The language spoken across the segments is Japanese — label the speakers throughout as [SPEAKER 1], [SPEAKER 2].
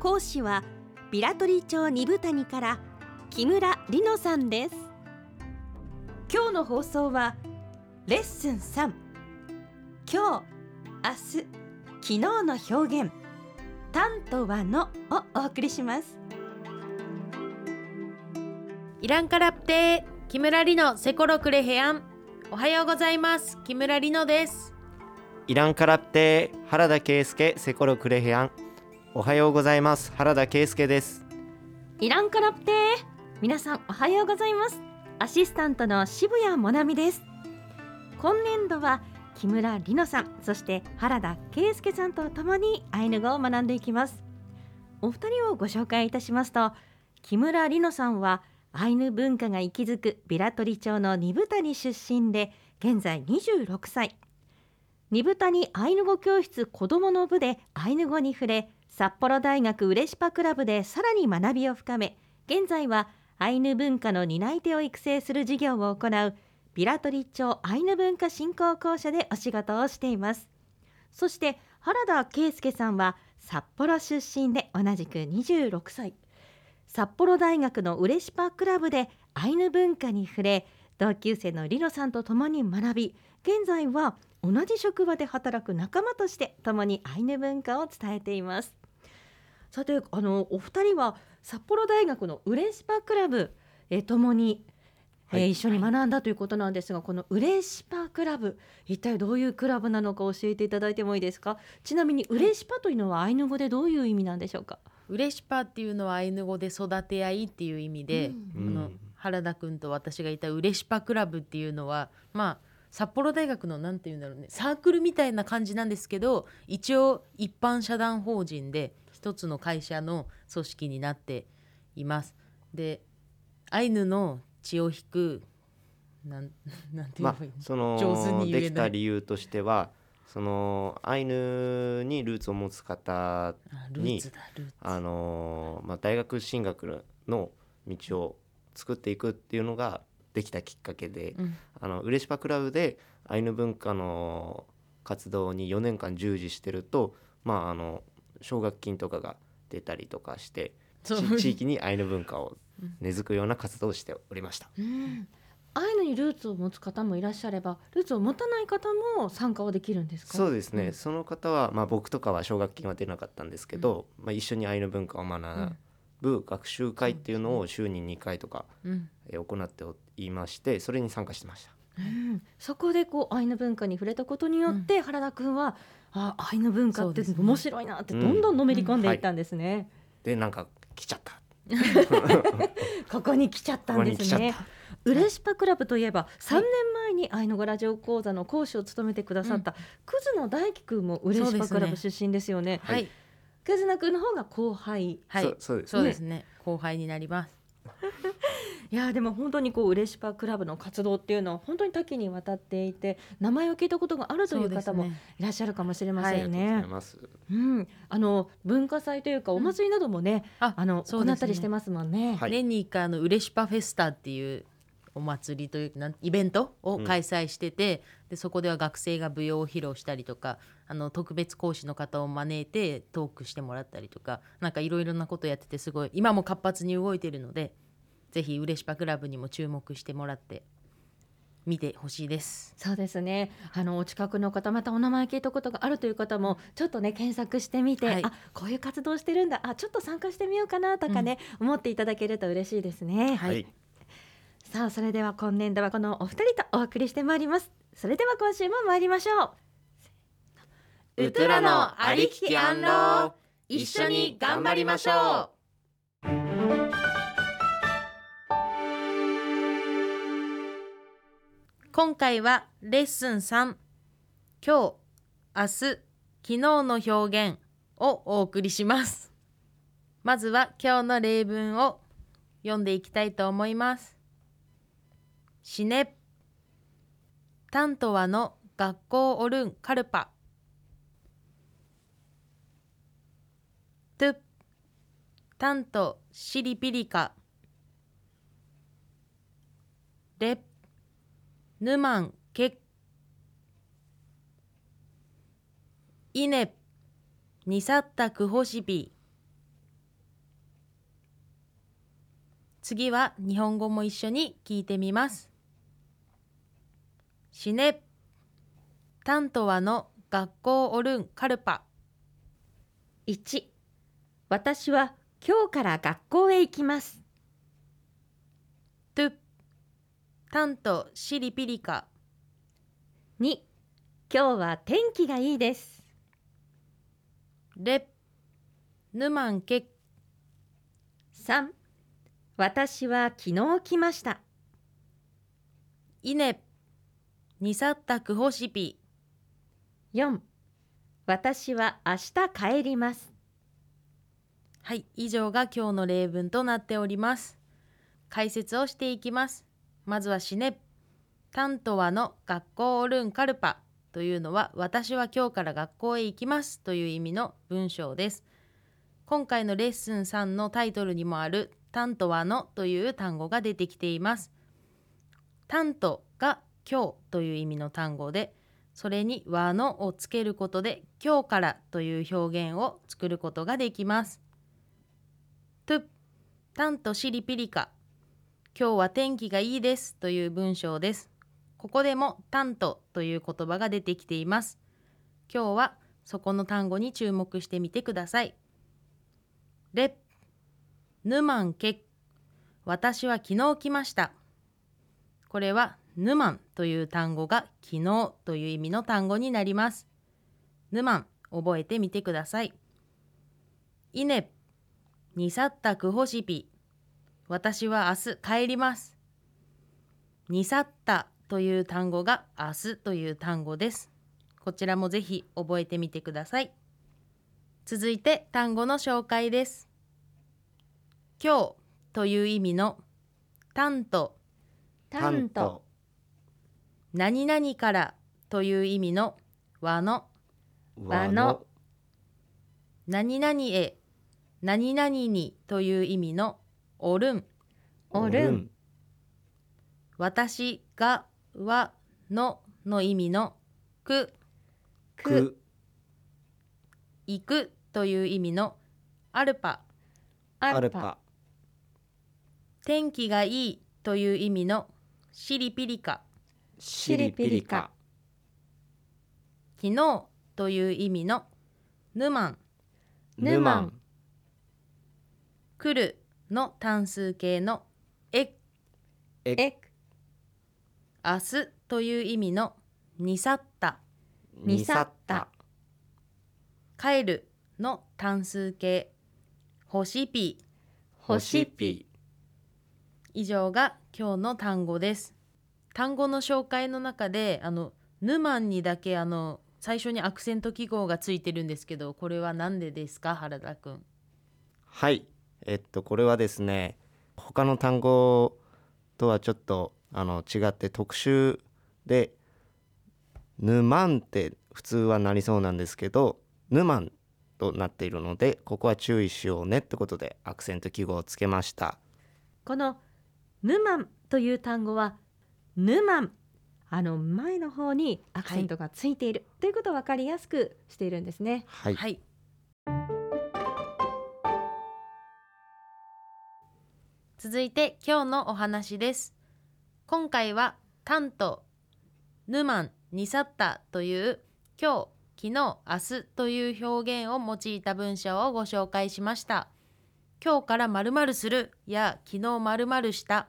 [SPEAKER 1] 講師はビラトリ町二部谷から木村里乃さんです。今日の放送はレッスン3今日明日昨日の表現。タンとはのをお送りします。
[SPEAKER 2] イランカラプテー木村里乃セコロクレヘアン。おはようございます。木村里乃です。
[SPEAKER 3] イランカラプテー原田圭介セコロクレヘアンおはようございます。原田圭介です。
[SPEAKER 1] イランカラプテー。皆さんおはようございます。アシスタントの渋谷もなみです。今年度は木村里乃さんそして原田圭介さんと共にアイヌ語を学んでいきます。お二人をご紹介いたしますと木村里乃さんはアイヌ文化が息づくビラトリ町の二部谷出身で現在26歳。二部谷アイヌ語教室子どもの部でアイヌ語に触れ札幌大学ウレシパクラブでさらに学びを深め現在はアイヌ文化の担い手を育成する事業を行うビラトリ町アイヌ文化振興公社でお仕事をしています。そして原田圭介さんは札幌出身で同じく26歳札幌大学のウレシパクラブでアイヌ文化に触れ同級生のリノさんと共に学び現在は同じ職場で働く仲間として共にアイヌ文化を伝えています。さてあのお二人は札幌大学のウレシパクラブえ共に、
[SPEAKER 3] はい。
[SPEAKER 1] えー一緒に学んだということなんですが、このウレシパクラブ一体どういうクラブなのか教えていただいてもいいですか？ちなみにウレシパというのはアイヌ語でどういう意味なんでしょうか？
[SPEAKER 2] ウレシパっていうのはアイヌ語で育て合いっていう意味で、
[SPEAKER 3] うん。
[SPEAKER 2] この原田くんと私がいたウレシパクラブっていうのはまあ札幌大学のなんていうんだろうねサークルみたいな感じなんですけど一応一般社団法人で一つの会社の組織になっています。でアイヌの血を引くなん なんて言え
[SPEAKER 3] ま
[SPEAKER 2] ばいいの？
[SPEAKER 3] あその
[SPEAKER 2] 上手に言えない。
[SPEAKER 3] できた理由としてはそのアイヌにルーツを持つ方
[SPEAKER 2] あルーツだルーツ。
[SPEAKER 3] あのーまあ、大学進学の道を作っていくっていうのができたきっかけで、
[SPEAKER 2] うん。
[SPEAKER 3] あのウレシパクラブでアイヌ文化の活動に4年間従事してると、まあ、あの奨学金とかが出たりとかして地域にアイヌ文化を根付くような活動をしておりました。
[SPEAKER 1] うん。アイヌにルーツを持つ方もいらっしゃればルーツを持たない方も参加はできるんですか？
[SPEAKER 3] そうですね、
[SPEAKER 1] うん。
[SPEAKER 3] その方は、まあ、僕とかは奨学金は出なかったんですけど、まあ、一緒にアイヌ文化を学ぶ学習会っていうのを週に2回とか、
[SPEAKER 2] うん。
[SPEAKER 3] えー行っておいましてそれに参加してました。
[SPEAKER 1] うん。そこでこうアイヌ文化に触れたことによって、原田くんはあアイヌ文化って面白いなってどん。どんのめり込んでいったんですね、
[SPEAKER 3] でなんか来ちゃった。
[SPEAKER 1] ここに来ちゃったんですね。ウレシパクラブといえば3年前にアイヌ語ラジオ講座の講師を務めてくださった、クズの大輝くんもウレシパクラブ出身ですよね。
[SPEAKER 2] はい。
[SPEAKER 1] クズナくんの方が後輩。
[SPEAKER 2] はい。
[SPEAKER 3] そうそうです
[SPEAKER 2] そうですね。後輩になります
[SPEAKER 1] いやーでも本当にこうウレシパクラブの活動っていうのは本当に多岐にわたっていて名前を聞いたことがあるという方もいらっしゃるかもしれませんね
[SPEAKER 3] い。ます。
[SPEAKER 1] うん、あの文化祭というかお祭りなどもね、
[SPEAKER 2] あ
[SPEAKER 1] あの
[SPEAKER 2] ね
[SPEAKER 1] 行ったりしてますもんね。
[SPEAKER 3] はい
[SPEAKER 2] 年に1回あのウレシパフェスタっていうお祭りというなんイベントを開催してて、でそこでは学生が舞踊を披露したりとかあの特別講師の方を招いてトークしてもらったりとかなんかいろいろなことやっててすごい今も活発に動いてるのでぜひウレシパクラブにも注目してもらって見てほしいです。
[SPEAKER 1] そうですね。あのお近くの方またお名前聞いたことがあるという方もちょっとね検索してみて、
[SPEAKER 2] はい
[SPEAKER 1] あこういう活動してるんだ、あちょっと参加してみようかなとかね、思っていただけると嬉しいですね。
[SPEAKER 2] はい
[SPEAKER 3] はい、
[SPEAKER 1] さあそれでは今年度はこのお二人とお送りしてまいります。それでは今週も参りましょう。
[SPEAKER 4] ウトラのありききアンロー一緒に頑張りましょ
[SPEAKER 2] 今回はレッスン3今日明日昨日の表現をお送りします。まずは今日の例文を読んでいきたいと思います。シネタントワの学校おるんカルパ。トゥタントシリピリカ。レヌマンケイネニサッタクホシビ次は日本語も一緒に聞いてみます。シネタントワの学校おるんカルパ
[SPEAKER 1] 1私は今日から学校へ行きます
[SPEAKER 2] トゥタントシリピリカ。
[SPEAKER 1] 2今日は天気がいいです。
[SPEAKER 2] レヌマンケ
[SPEAKER 1] 3私は昨日来ました。
[SPEAKER 2] イネニサッタクホシピ
[SPEAKER 1] 4私は明日帰ります。
[SPEAKER 2] はい、以上が今日の例文となっております。解説をしていきます。まずはシネタントワの学校おるんカルパというのは私は今日から学校へ行きますという意味の文章です。今回のレッスン3のタイトルにもあるタントワのという単語が出てきています。タントが今日という意味の単語で、それに和のをつけることで今日からという表現を作ることができます。トゥタンとシリピリカ今日は天気がいいですという文章です。ここでもタントという言葉が出てきています。今日はそこの単語に注目してみてください。レヌマンケ私は昨日来ました。これはヌマンという単語が昨日という意味の単語になります。ヌマン覚えてみてください。イネにさったくほしぴ。私は明日帰ります。にさったという単語が明日という単語です。こちらもぜひ覚えてみてください。続いて単語の紹介です。今日という意味のタント、
[SPEAKER 1] タント
[SPEAKER 2] 何々からという意味の和の
[SPEAKER 1] 和の
[SPEAKER 2] 何々へ何々にという意味のおるん。
[SPEAKER 1] おるん。
[SPEAKER 2] 私がはのの意味のく。
[SPEAKER 3] く。
[SPEAKER 2] 行くという意味のアルパ。
[SPEAKER 1] ア
[SPEAKER 3] アルパ。
[SPEAKER 2] 天気がいいという意味のシリピリカ。
[SPEAKER 3] シリピリカ。
[SPEAKER 2] 昨日という意味のヌマン
[SPEAKER 1] ヌマン
[SPEAKER 2] 来るの単数形のえ
[SPEAKER 3] え
[SPEAKER 1] え
[SPEAKER 2] 明日という意味のにさった。
[SPEAKER 1] にさった。
[SPEAKER 2] 帰るの単数形。星ピ
[SPEAKER 1] 星
[SPEAKER 3] ピ
[SPEAKER 2] 以上が今日の単語です。単語の紹介の中であのヌマンにだけあの最初にアクセント記号がついてるんですけどこれは何でですか原田くん。
[SPEAKER 3] はいえっとこれはですね他の単語とはちょっとあの違って特殊で「ぬまん」って普通はなりそうなんですけど「ぬまん」となっているのでここは注意しようねってことでアクセント記号をつけました。
[SPEAKER 1] このヌマンという単語はヌマンあの前の方にアクセントがついている、ということを分かりやすくしているんですね。
[SPEAKER 3] はい、
[SPEAKER 2] はい続いて今日のお話です。今回はタントヌマンにさったという今日昨日明日という表現を用いた文章をご紹介しました。今日から〇〇するや昨日〇〇した。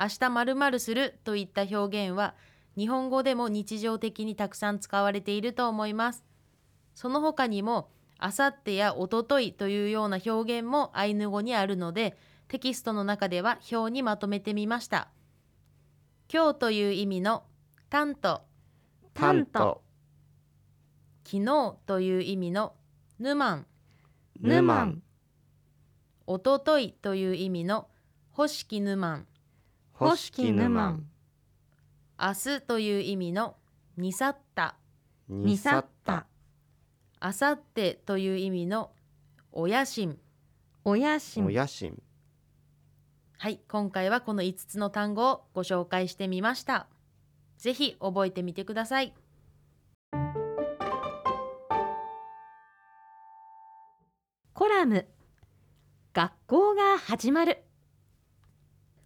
[SPEAKER 2] 明日〇〇するといった表現は日本語でも日常的にたくさん使われていると思います。その他にもあさってやおとといというような表現もアイヌ語にあるのでテキストの中では表にまとめてみました。今日という意味のタント
[SPEAKER 3] タント
[SPEAKER 2] 昨日という意味のヌマン
[SPEAKER 3] ヌマン
[SPEAKER 2] おとといという意味の欲しきぬまん。
[SPEAKER 1] 欲しきぬまん。
[SPEAKER 2] 明日という意味のにさった。
[SPEAKER 1] にさった。
[SPEAKER 2] あさってという意味のおやしん
[SPEAKER 1] おやしん。
[SPEAKER 3] おやしん
[SPEAKER 2] はい今回はこの5つの単語をご紹介してみました。ぜひ覚えてみてください。
[SPEAKER 1] コラム。学校が始まる。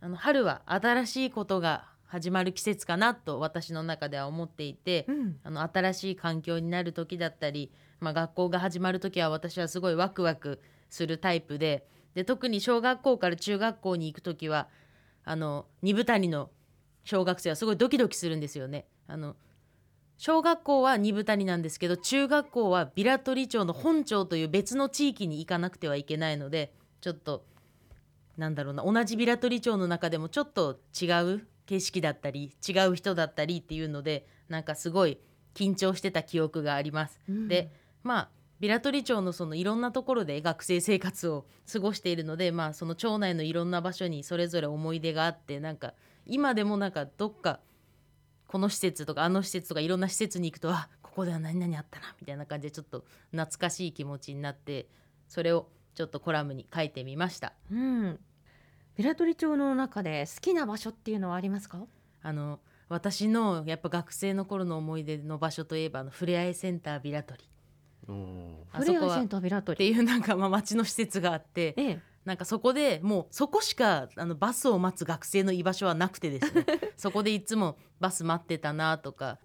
[SPEAKER 2] あの春は新しいことが始まる季節かなと私の中では思っていて、
[SPEAKER 1] うん。
[SPEAKER 2] あの新しい環境になる時だったり、まあ、学校が始まる時は私はすごいワクワクするタイプでで特に小学校から中学校に行く時はあの二部谷の小学生はすごいドキドキするんですよね。あの小学校は二部谷なんですけど中学校はビラトリ町の本町という別の地域に行かなくてはいけないのでちょっとなんだろうな同じビラトリ町の中でもちょっと違う景色だったり違う人だったりっていうのでなんかすごい緊張してた記憶があります。
[SPEAKER 1] うん
[SPEAKER 2] でまあビラトリ町のそのいろんなところで学生生活を過ごしているのでまあその町内のいろんな場所にそれぞれ思い出があってなんか今でもなんかどっかこの施設とかあの施設とかいろんな施設に行くとあここでは何々あったなみたいな感じでちょっと懐かしい気持ちになってそれをちょっとコラムに書いてみました。
[SPEAKER 1] うん。ビラトリ町の中で好きな場所っていうのはありますか？
[SPEAKER 2] あの私のやっぱ学生の頃の思い出の場所といえばあのふれあいセンタービラトリ
[SPEAKER 3] うん。
[SPEAKER 2] あそこは。っ
[SPEAKER 1] フレアセンタービラトリ
[SPEAKER 2] ていうなんかまあ町の施設があって
[SPEAKER 1] ええ。
[SPEAKER 2] なんかそこでもうそこしかあのバスを待つ学生の居場所はなくてですね。そこでいつもバス待ってたなとか。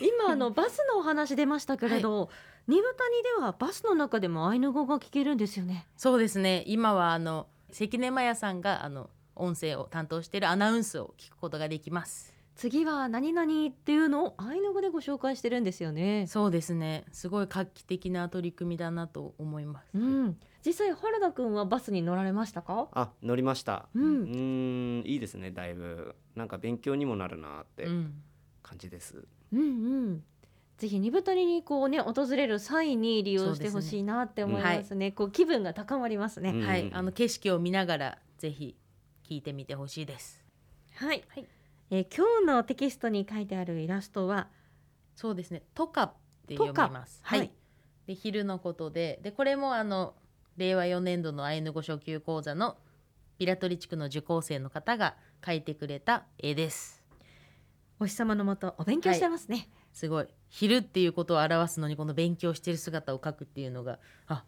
[SPEAKER 1] 今あのバスのお話出ましたけれど、新潟にではバスの中でもアイヌ語が聞けるんですよね。
[SPEAKER 2] そうですね。今はあの関根麻也さんがあの音声を担当しているアナウンスを聞くことができます
[SPEAKER 1] 次は何々っていうのをアイヌ語でご紹介してるんですよね。
[SPEAKER 2] そうですね。すごい画期的な取り組みだなと思います、
[SPEAKER 1] うん。実際原田くんはバスに乗られましたか？
[SPEAKER 3] あ乗りました。
[SPEAKER 1] う
[SPEAKER 3] うんーんいいですね。だいぶ。なんか勉強にもなるなって
[SPEAKER 2] うん。
[SPEAKER 3] 感じです、
[SPEAKER 1] うんうん。ぜひ二部谷にこうね訪れる際に利用してほしいなって思いますね。こう気分が高まりますね、
[SPEAKER 3] うん。
[SPEAKER 2] はいあの景色を見ながらぜひ聞いてみてほしいです。
[SPEAKER 1] はい、
[SPEAKER 2] はい
[SPEAKER 1] えー今日のテキストに書いてあるイラストは
[SPEAKER 2] そうですね。トカって読みます。
[SPEAKER 1] トカ。
[SPEAKER 2] はい。で昼のことで、でこれもあの令和4年度のアイヌ語初級講座のビラトリ地区の受講生の方が描いてくれた絵です。
[SPEAKER 1] お日様のもとお勉強してますね、
[SPEAKER 2] すごい。昼っていうことを表すのにこの勉強してる姿を描くっていうのがあ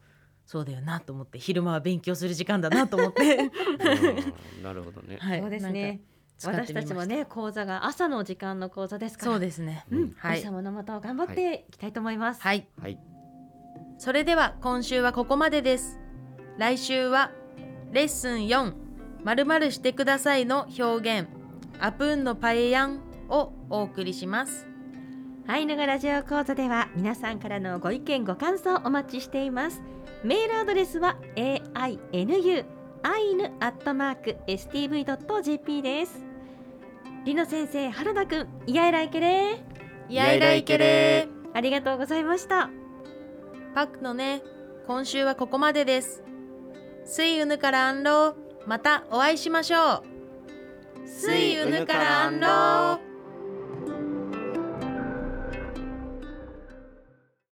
[SPEAKER 2] そうだよなと思って昼間は勉強する時間だなと思って、
[SPEAKER 3] うんなるほどね。
[SPEAKER 2] はい、
[SPEAKER 1] そうですね私
[SPEAKER 2] みました。
[SPEAKER 1] たちもね講座が朝の時間の講座ですから。
[SPEAKER 2] そうですね。
[SPEAKER 1] うん、
[SPEAKER 2] はい。
[SPEAKER 1] お日様のもと頑張っていきたいと思います、
[SPEAKER 2] はい。
[SPEAKER 3] はい。
[SPEAKER 2] それでは今週はここまでです。来週はレッスン4〇〇してくださいの表現。アプーンのパエヤンをお送りします。
[SPEAKER 1] アイヌ語ラジオ講座では皆さんからのご意見ご感想お待ちしています。メールアドレスは ainu アイヌアットマーク stv.jp ですりの先生原田くんイヤイライケレー。
[SPEAKER 2] イヤイライケレ
[SPEAKER 1] ありがとうございました。
[SPEAKER 2] ーパックのね今週はここまでです。スイウヌからアンローまたお会いしましょう。スイウヌからアンロー